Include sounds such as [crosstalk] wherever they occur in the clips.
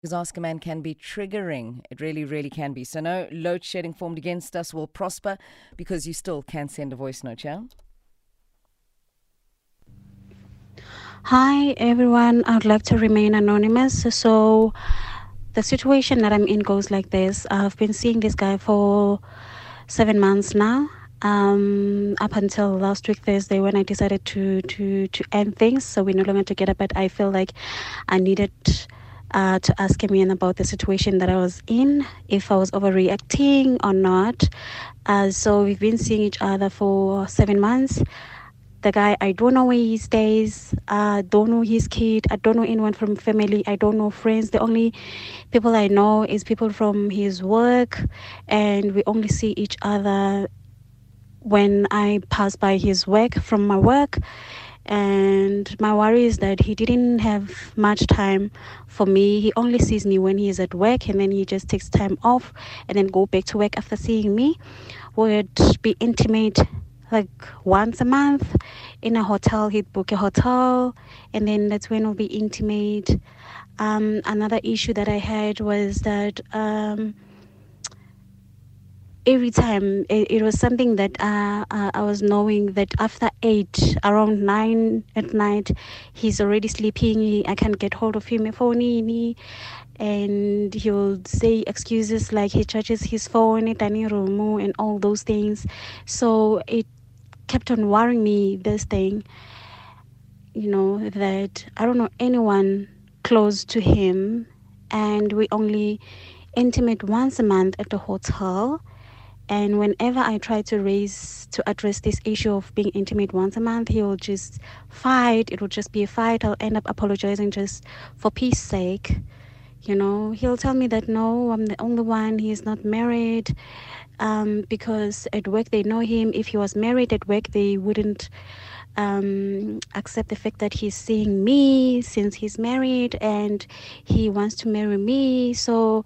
Because Ask a Man can be triggering. It really, really can be. So, no load shedding formed against us will prosper because you still can send a voice note, yeah? Hi everyone, I'd like to remain anonymous. So, the situation that I'm in goes like this I've been seeing this guy for seven months now. Um, up until last week Thursday when I decided to to to end things, so we're no longer together. But I feel like I needed uh, to ask him about the situation that I was in, if I was overreacting or not. Uh, so we've been seeing each other for seven months. The guy, I don't know where he stays. I don't know his kid. I don't know anyone from family. I don't know friends. The only people I know is people from his work, and we only see each other when I pass by his work from my work and my worry is that he didn't have much time for me. He only sees me when he's at work and then he just takes time off and then go back to work after seeing me. Would be intimate like once a month in a hotel. He'd book a hotel and then that's when we'll be intimate. Um, another issue that i had was that um, every time it, it was something that uh, uh, I was knowing that after eight, around nine at night, he's already sleeping. I can't get hold of him. Phone and he'll say excuses like he charges his phone, and all those things. So it kept on worrying me. This thing, you know, that I don't know anyone close to him, and we only intimate once a month at the hotel and whenever I try to raise, to address this issue of being intimate once a month, he will just fight. It will just be a fight. I'll end up apologizing just for peace sake. You know, he'll tell me that no, I'm the only one. He's not married. Um, because at work they know him. If he was married at work, they wouldn't um, accept the fact that he's seeing me since he's married and he wants to marry me. So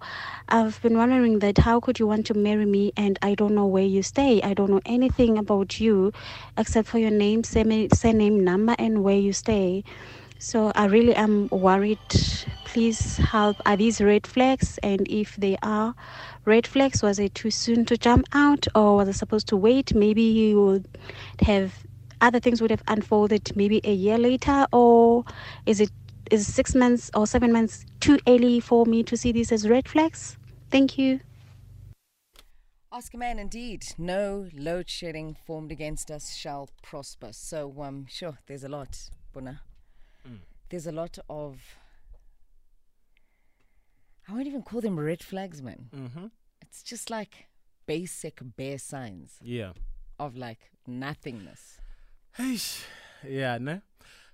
I've been wondering that how could you want to marry me and I don't know where you stay? I don't know anything about you except for your name, surname, number, and where you stay. So I really am worried. Please help. Are these red flags? And if they are red flags, was it too soon to jump out or was I supposed to wait? Maybe you would have other things would have unfolded maybe a year later or is it is six months or seven months too early for me to see this as red flags thank you Ask a man, indeed. No load shedding formed against us shall prosper. So, um, sure, there's a lot, Buna. Mm. There's a lot of. I won't even call them red flags, man. Mm-hmm. It's just like basic bare signs. Yeah. Of like nothingness. Yeah, no.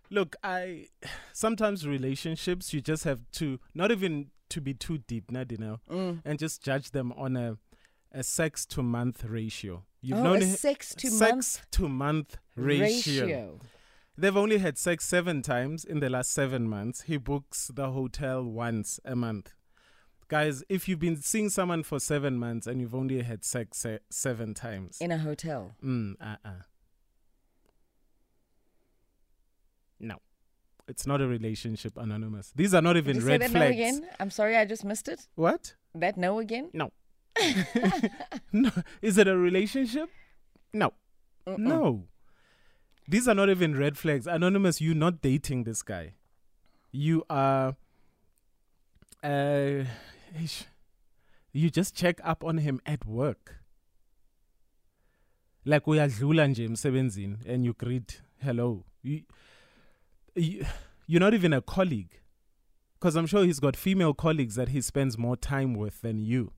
Look, I sometimes relationships you just have to not even to be too deep, not you know, mm. and just judge them on a a sex to month ratio. You've oh, known a sex to sex month to month ratio. ratio. They've only had sex seven times in the last seven months. He books the hotel once a month. Guys, if you've been seeing someone for seven months and you've only had sex se- seven times in a hotel, mm, uh-uh. It's not a relationship, Anonymous. These are not even Did you red say that flags. No again? I'm sorry, I just missed it. What? That no again? No. [laughs] no. Is it a relationship? No. Mm-mm. No. These are not even red flags. Anonymous, you're not dating this guy. You are. Uh, you just check up on him at work. Like we are nje emsebenzini and you greet hello. You, you're not even a colleague. Because I'm sure he's got female colleagues that he spends more time with than you.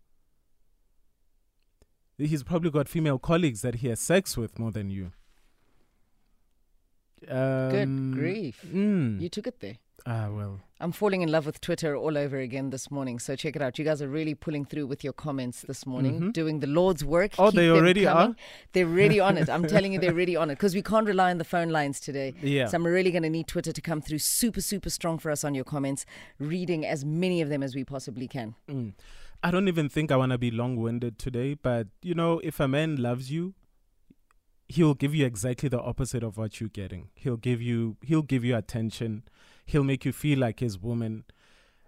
He's probably got female colleagues that he has sex with more than you. Um, Good grief. Mm. You took it there. Ah, well. I'm falling in love with Twitter all over again this morning. So check it out. You guys are really pulling through with your comments this morning, mm-hmm. doing the Lord's work. Oh, Keep they already coming. are? They're really on it. I'm telling you, they're [laughs] really on it because we can't rely on the phone lines today. Yeah. So I'm really going to need Twitter to come through super, super strong for us on your comments, reading as many of them as we possibly can. Mm. I don't even think I want to be long winded today, but you know, if a man loves you, he'll give you exactly the opposite of what you're getting. He'll give you he'll give you attention. He'll make you feel like his woman.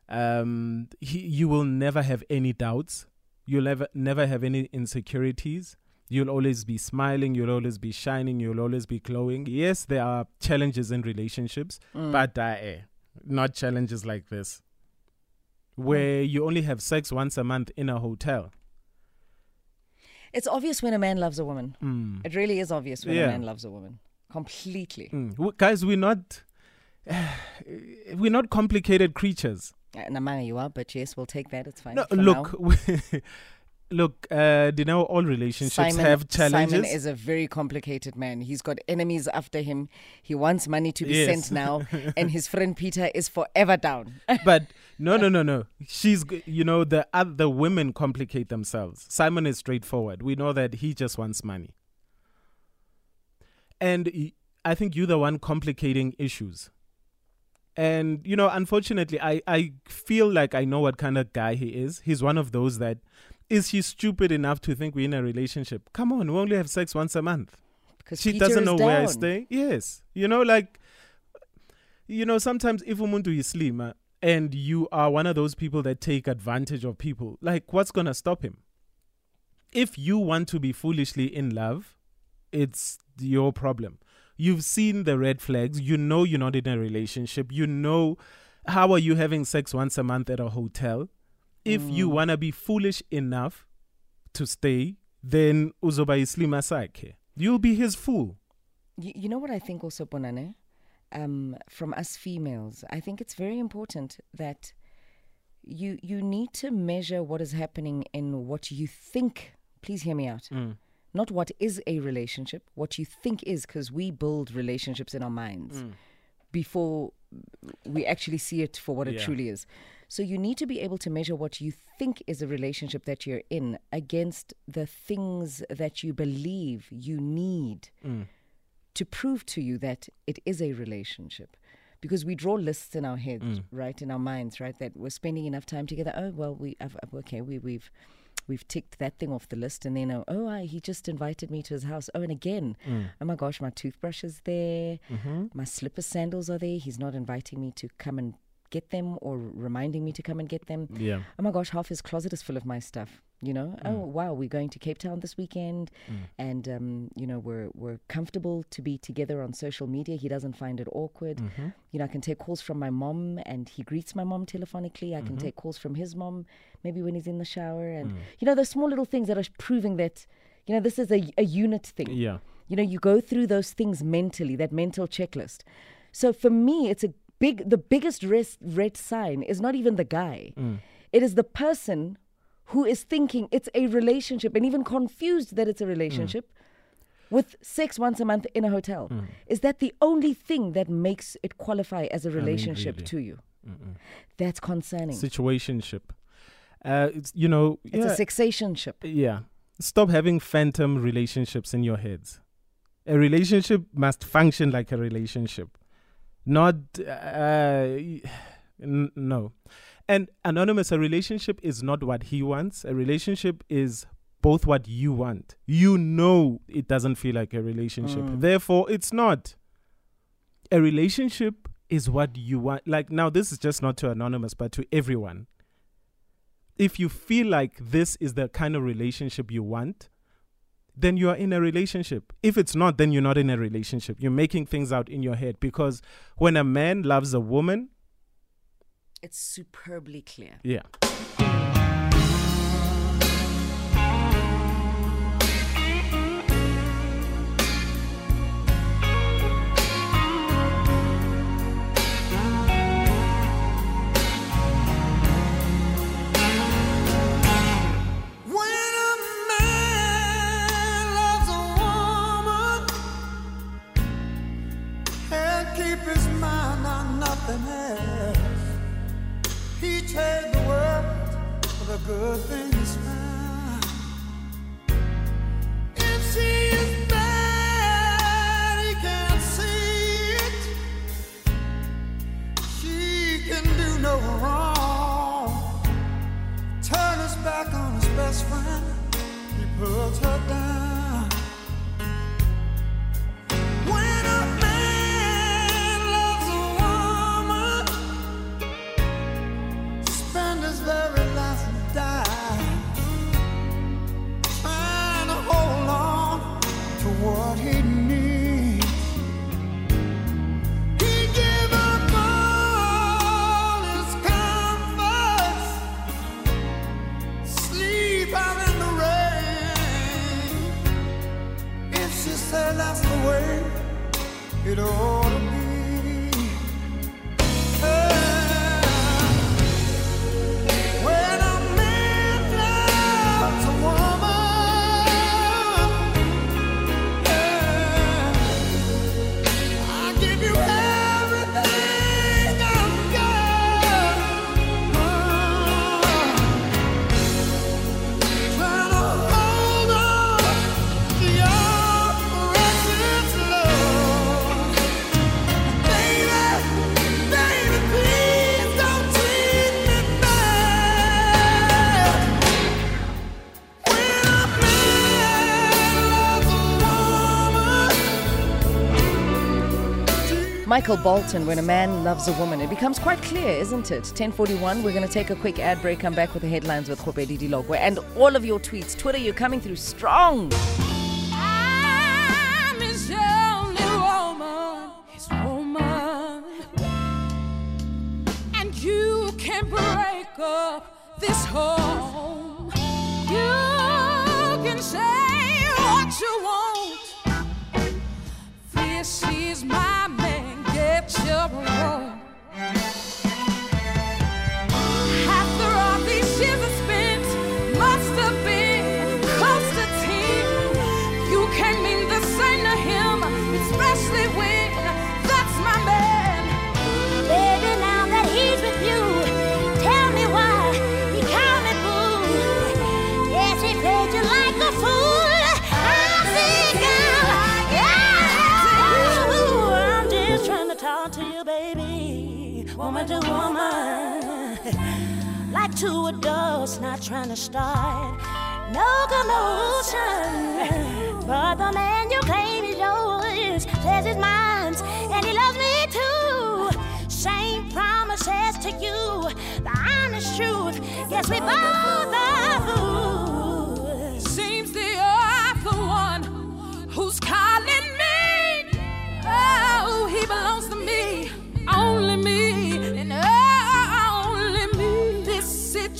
Um, he, you will never have any doubts. You'll never never have any insecurities. You'll always be smiling. You'll always be shining. You'll always be glowing. Yes, there are challenges in relationships, mm. but uh, eh, not challenges like this, where mm. you only have sex once a month in a hotel. It's obvious when a man loves a woman. Mm. It really is obvious when yeah. a man loves a woman. Completely. Mm. Guys, we're not [sighs] we're not complicated creatures. Uh, Namanga, you are, but yes, we'll take that. It's fine. No, look, [laughs] look, uh, you know, all relationships Simon, have challenges. Simon is a very complicated man. He's got enemies after him. He wants money to be yes. sent now, [laughs] and his friend Peter is forever down. [laughs] but no, no, no, no. She's, you know, the other women complicate themselves. Simon is straightforward. We know that he just wants money. And I think you're the one complicating issues. And, you know, unfortunately, I, I feel like I know what kind of guy he is. He's one of those that is he stupid enough to think we're in a relationship? Come on, we only have sex once a month. Because she Peter doesn't know down. where I stay. Yes. You know, like, you know, sometimes if umuntu is slim uh, and you are one of those people that take advantage of people, like, what's going to stop him? If you want to be foolishly in love, it's your problem. You've seen the red flags. You know you're not in a relationship. You know how are you having sex once a month at a hotel? If mm. you want to be foolish enough to stay, then uzoba islima sakhe. You'll be his fool. You, you know what I think also, Bonane? Um, from us females, I think it's very important that you you need to measure what is happening in what you think. Please hear me out. Mm not what is a relationship, what you think is, because we build relationships in our minds mm. before we actually see it for what yeah. it truly is. So you need to be able to measure what you think is a relationship that you're in against the things that you believe you need mm. to prove to you that it is a relationship. Because we draw lists in our heads, mm. right, in our minds, right, that we're spending enough time together. Oh well, we, have okay, we, we've we've ticked that thing off the list, and then oh, oh I, he just invited me to his house. Oh, and again, mm. oh my gosh, my toothbrush is there, mm-hmm. my slipper sandals are there. He's not inviting me to come and get them or reminding me to come and get them. Yeah. Oh my gosh, half his closet is full of my stuff. You know, mm. oh wow, we're going to Cape Town this weekend, mm. and um, you know we're we're comfortable to be together on social media. He doesn't find it awkward. Mm-hmm. You know, I can take calls from my mom, and he greets my mom telephonically. I mm-hmm. can take calls from his mom, maybe when he's in the shower, and mm. you know, the small little things that are proving that you know this is a a unit thing. Yeah. You know, you go through those things mentally, that mental checklist. So for me, it's a big. The biggest red red sign is not even the guy. Mm. It is the person who is thinking it's a relationship and even confused that it's a relationship mm. with sex once a month in a hotel. Mm. Is that the only thing that makes it qualify as a relationship I mean, really. to you? Mm-mm. That's concerning. Situationship. Uh, it's, you know, it's yeah, a sexationship. Yeah. Stop having phantom relationships in your heads. A relationship must function like a relationship, not. Uh, n- no. And Anonymous, a relationship is not what he wants. A relationship is both what you want. You know it doesn't feel like a relationship. Mm. Therefore, it's not. A relationship is what you want. Like now, this is just not to Anonymous, but to everyone. If you feel like this is the kind of relationship you want, then you are in a relationship. If it's not, then you're not in a relationship. You're making things out in your head because when a man loves a woman, it's superbly clear. Yeah. Michael Bolton, when a man loves a woman, it becomes quite clear, isn't it? 1041, we're going to take a quick ad break, come back with the headlines with Khobedi Dilogwe and all of your tweets. Twitter, you're coming through strong. break up this home. You can say what you want. This is my your Woman to woman. Like two adults not trying to start no commotion. But the man you claim is yours says it's mine, and he loves me too. Same promises to you, the honest truth. Yes, we both are fools.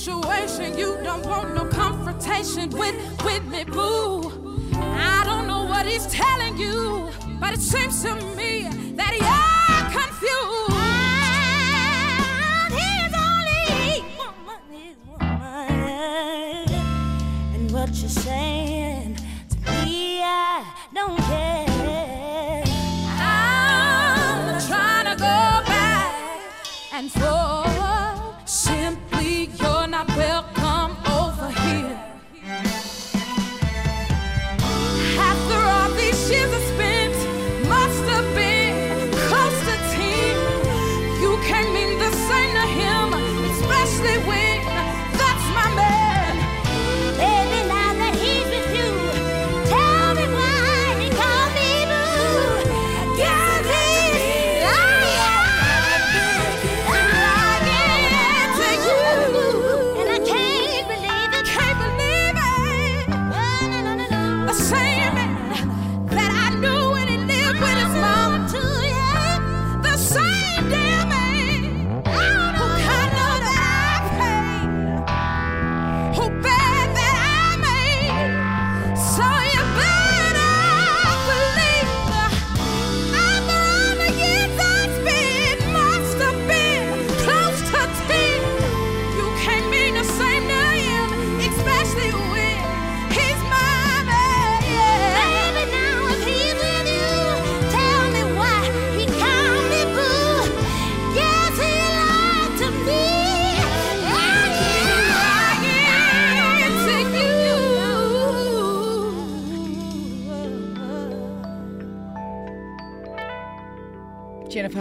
Situation, you don't want no confrontation with, with me, boo. I don't know what he's telling you, but it seems to me that you're confused. And what you're saying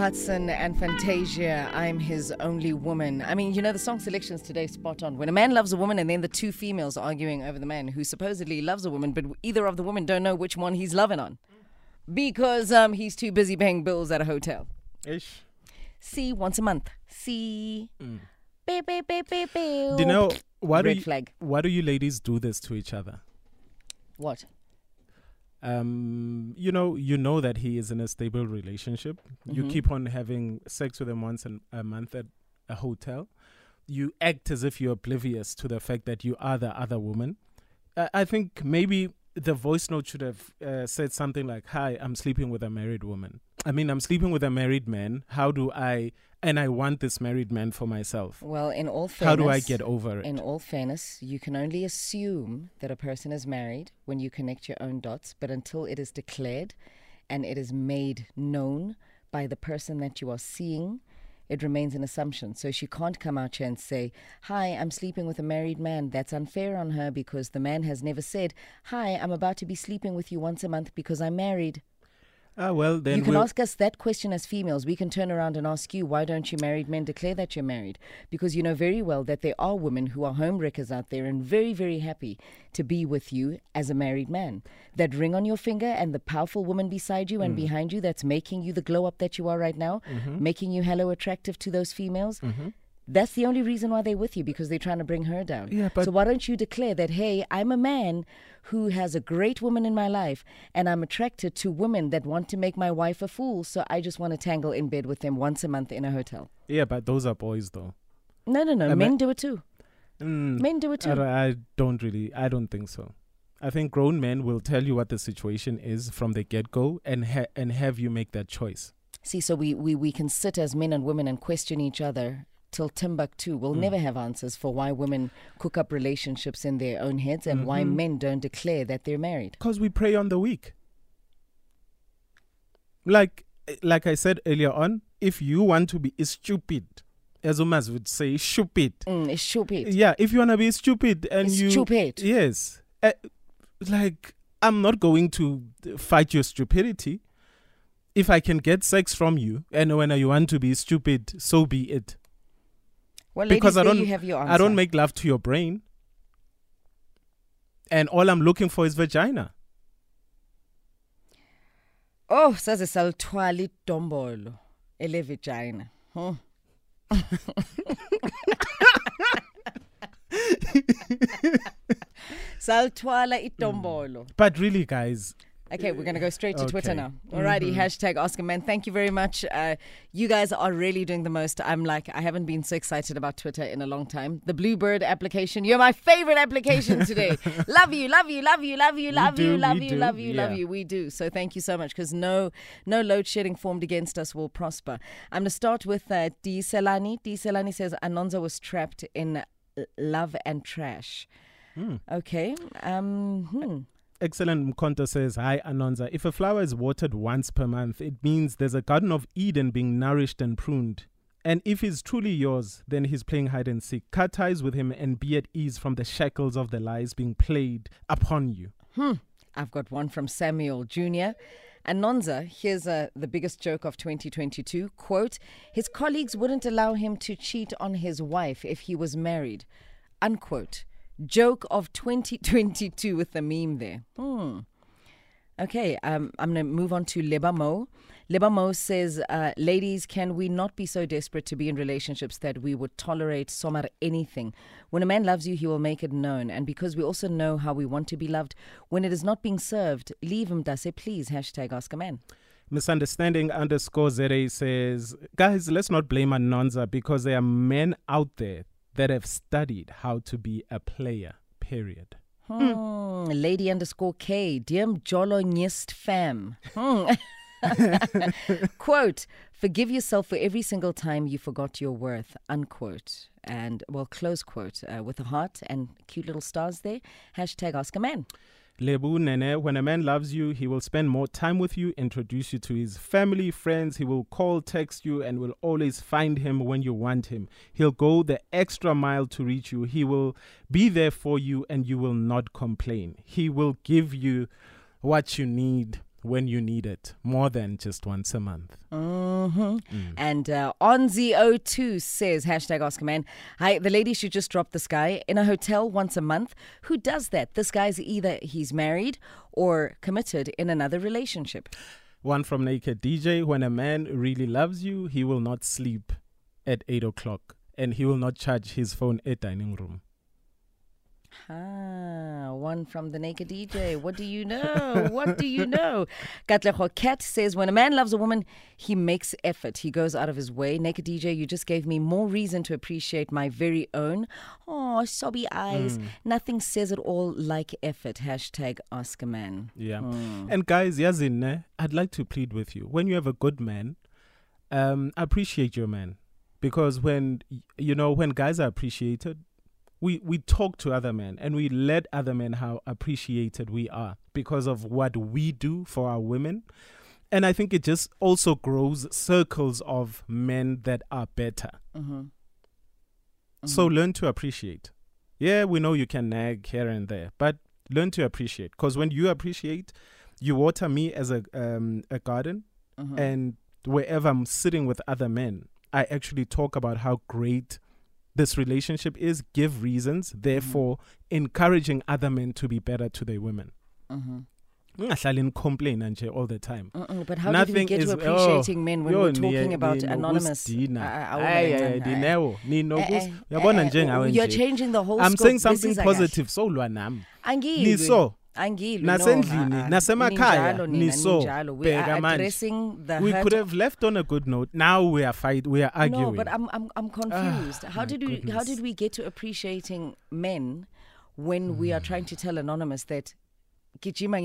Hudson and Fantasia, I'm his only woman. I mean, you know, the song selections today spot on. When a man loves a woman and then the two females arguing over the man who supposedly loves a woman, but either of the women don't know which one he's loving on because um, he's too busy paying bills at a hotel. Ish. See, once a month. See. Beep, beep, beep, beep, beep. Do you know why do you, flag. why do you ladies do this to each other? What? Um, you know, you know that he is in a stable relationship. You Mhm. keep on having sex with him once an, a month at a hotel. You act as if you're oblivious to the fact that you are the other woman. I I think maybe the voice note should have uh, said something like, "Hi, I'm sleeping with a married woman. I mean, I'm sleeping with a married man. How do I? And I want this married man for myself. Well, in all fairness, How do I get over it? In all fairness, you can only assume that a person is married when you connect your own dots, but until it is declared and it is made known by the person that you are seeing, it remains an assumption. So she can't come out here and say, Hi, I'm sleeping with a married man. That's unfair on her because the man has never said, Hi, I'm about to be sleeping with you once a month because I'm married. Ah, well, then you can we'll- ask us that question as females. We can turn around and ask you, why don't you married men declare that you're married? Because you know very well that there are women who are homewreckers out there and very, very happy to be with you as a married man. That ring on your finger and the powerful woman beside you Mm. and behind you that's making you the glow up that you are right now, Mm-hmm. making you hello attractive to those females. That's the only reason why they're with you because they're trying to bring her down. Yeah, but- so why don't you declare that, hey, I'm a man who has a great woman in my life and I'm attracted to women that want to make my wife a fool, so I just want to tangle in bed with them once a month in a hotel. Yeah, but those are boys though. No, no, no. Ma- Men do it too. Mm, Men do it too. I, don't- I don't really. I don't think so. I think grown men will tell you what the situation is from the get go and ha- and have you make that choice. See, so we, we, we can sit as men and women and question each other till Timbuktu. We'll never have answers for why women cook up relationships in their own heads and why men don't declare that they're married. Because we prey on the weak. Like like I said earlier on, if you want to be stupid, as Umas would say, stupid. Mm, stupid. Yeah, if you wanna be stupid and It's you stupid. Yes. Uh, like I'm not going to fight your stupidity. If I can get sex from you and when you want to be stupid, so be it. Well, because I don't you have your answer. I don't make love to your brain. And all I'm looking for is vagina. Oh, saze salithwala idombolo ele vagina. Huh? [laughs] salithwala idombolo. Mm. But really, guys, Okay, we're going to go straight to Twitter Okay. now. Alrighty, hashtag Ask a Man. Thank you very much. Uh, you guys are really doing the most. I'm like, I haven't been so excited about Twitter in a long time. The Bluebird application, you're my favorite application today. love you, love you, love you, love you, love you, love you, love you, love you. We do. So thank you so much because no, no load shedding formed against us will prosper. I'm going to start with uh, D. Selani. D. Selani says Anonza was trapped in uh, love and trash. Okay. Um, hmm. Excellent Mkonto says, Hi Anonza. If a flower is watered once per month, it means there's a Garden of Eden being nourished and pruned. And if he's truly yours, then he's playing hide and seek. Cut ties with him and be at ease from the shackles of the lies being played upon you. I've got one from Samuel Jr. Anonza, here's uh, the biggest joke of 2022. Quote, his colleagues wouldn't allow him to cheat on his wife if he was married. Unquote. Joke of 2022 with the meme there. Hmm. Okay, um, I'm going to move on to Lebamo. Lebamo says, uh, ladies, can we not be so desperate to be in relationships that we would tolerate somar anything? When a man loves you, he will make it known. And because we also know how we want to be loved, when it is not being served, leave him, Dase, please. Hashtag ask a man. Misunderstanding underscore Zere says, Guys, let's not blame Anonza because there are men out there that have studied how to be a player, period. Hmm. Lady underscore K, dear Jolo Nyist fam. Hmm. [laughs] Quote, forgive yourself for every single time you forgot your worth, unquote. And, well, close quote, uh, with a heart and cute little stars there. Hashtag a man. Lebu Nene, when a man loves you, he will spend more time with you, introduce you to his family, friends. He will call, text you, and will always find him when you want him. He'll go the extra mile to reach you. He will be there for you, and you will not complain. He will give you what you need when you need it, more than just once a month. hmm And uh, Onzi02 says, hashtag Ask a Man, hi, the lady should just drop this guy in a hotel once a month. Who does that? This guy's either he's married or committed in another relationship. One from Naked DJ When a man really loves you, he will not sleep at 8 o'clock, and he will not charge his phone at dining room. Ah, one from the Naked DJ. What do you [laughs] know? what do you know? Katleho Cat says, when a man loves a woman, he makes effort. He goes out of his way. Naked DJ, you just gave me more reason to appreciate my very own. Oh, sobby eyes. Nothing says it all like effort. Hashtag ask a man. Yeah. And guys, Yazin, ne, I'd like to plead with you. When you have a good man, um, appreciate your man. Because when, you know, when guys are appreciated, we, we talk to other men and we let other men how appreciated we are because of what we do for our women. And I think it just also grows circles of men that are better. So learn to appreciate. Yeah, we know you can nag here and there, but learn to appreciate. Because when you appreciate, you water me as a um, a garden, Mhm. and wherever I'm sitting with other men, I actually talk about how great this relationship is, give reasons, therefore encouraging other men to be better to their women. Mhm. Ungahlali nicomplain nje all the time. Mm-mm, but how did we get is- to appreciating oh, men when Yo, we're ni- talking about ni- anonymous? nokusidina. Ayi, awulenza, ayi, dinewo. Ni eh, nokus- eh, uyabona njengawe You're changing the whole I'm scope. saying something positive solwa nami kahle. Angilwi, Nasendlini, no, ah, ah. nasemakhaya, niso. We Bheka manje. we could have left on a good note now we are fight we are arguing No, but I'm I'm I'm confused. how did we how did we get to appreciating men when we are trying to tell anonymous that gijima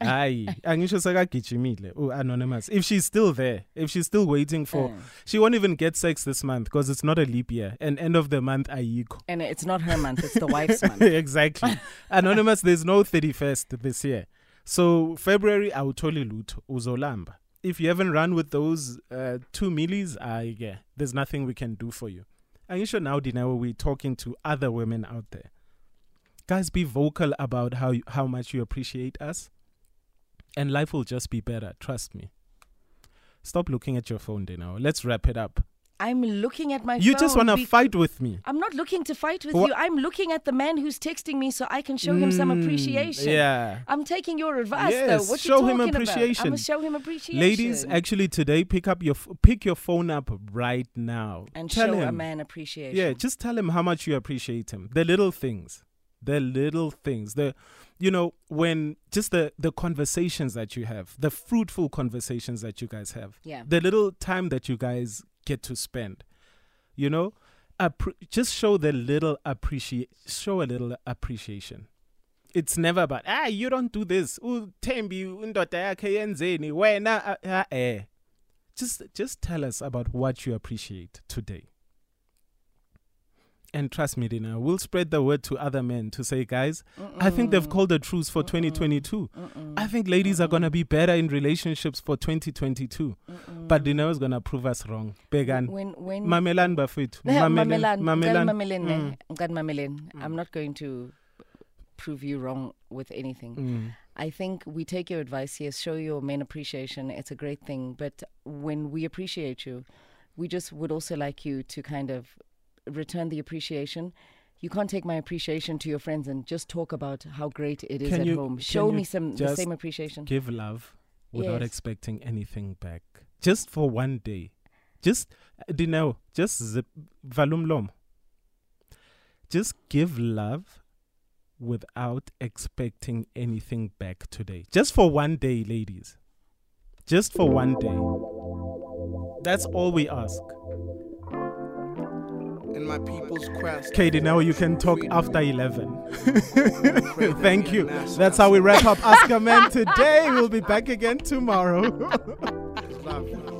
ngenyawo zombili? hayi angisho sekagijimile u-anonymous if she's still there if she's still waiting for Eh. she won't even get sex this month because it's not a leap year and end of the month ayikho. And it's not her month, it's the wife's month. [laughs] exactly. Anonymous there's no 31st this year. So february awutholi lutho uzolamba. If you haven't run with those uh, two millies I yeah there's nothing we can do for you. Angisho now Dinawa we're talking to other women out there. Guys be vocal about how you, how much you appreciate us and life will just be better trust me stop looking at your phone Dinawa let's wrap it up I'm looking at my you just want to be- fight with me I'm not looking to fight with Wha- you. I'm looking at the man who's texting me so I can show him some Mm, appreciation. yeah I'm taking your advice Yes, though. What show you him talking I'm appreciation. gonna show him appreciation. Ladies, actually today pick up your f- pick your phone up right now and tell show him. a man appreciation. Yeah, just tell him how much you appreciate him. The little things, the little things. The you know when just the the conversations that you have, the fruitful conversations that you guys have, Yeah. the little time that you guys get to spend. You know, appre- just show the little appreciate show a little appreciation. It's never about ah you don't do this. Uthembi indoda yakhe yenzeni wena ah, ah, eh. Just just tell us about what you appreciate today. And trust me, Dina, we'll spread the word to other men to say, guys, I think they've called a truce for 2022. I think ladies are going to be better in relationships for 2022. But Dina is going to prove us wrong. Began. when when Mamelan bafethu. Mamelan, Mamelan. Mamelan, Mm. Mamelan. I'm not going to prove you wrong with anything. Mm. I think we take your advice here, show your men appreciation. It's a great thing. But when we appreciate you, we just would also like you to kind of return the appreciation. You can't take my appreciation to your friends and just talk about how great it is Can at you- home. Show me some the same appreciation. Give love without Yes. expecting anything back. Just for one day. Just, uh, Dina, just zip, valumlom. Just give love without expecting anything back today. Just for one day, ladies. Just for one day. That's all we ask. In my people's quest. Katie, now you can talk after 11. [laughs] Thank you. That's how we wrap up Ask a Man today. We'll be back again tomorrow. [laughs] [laughs]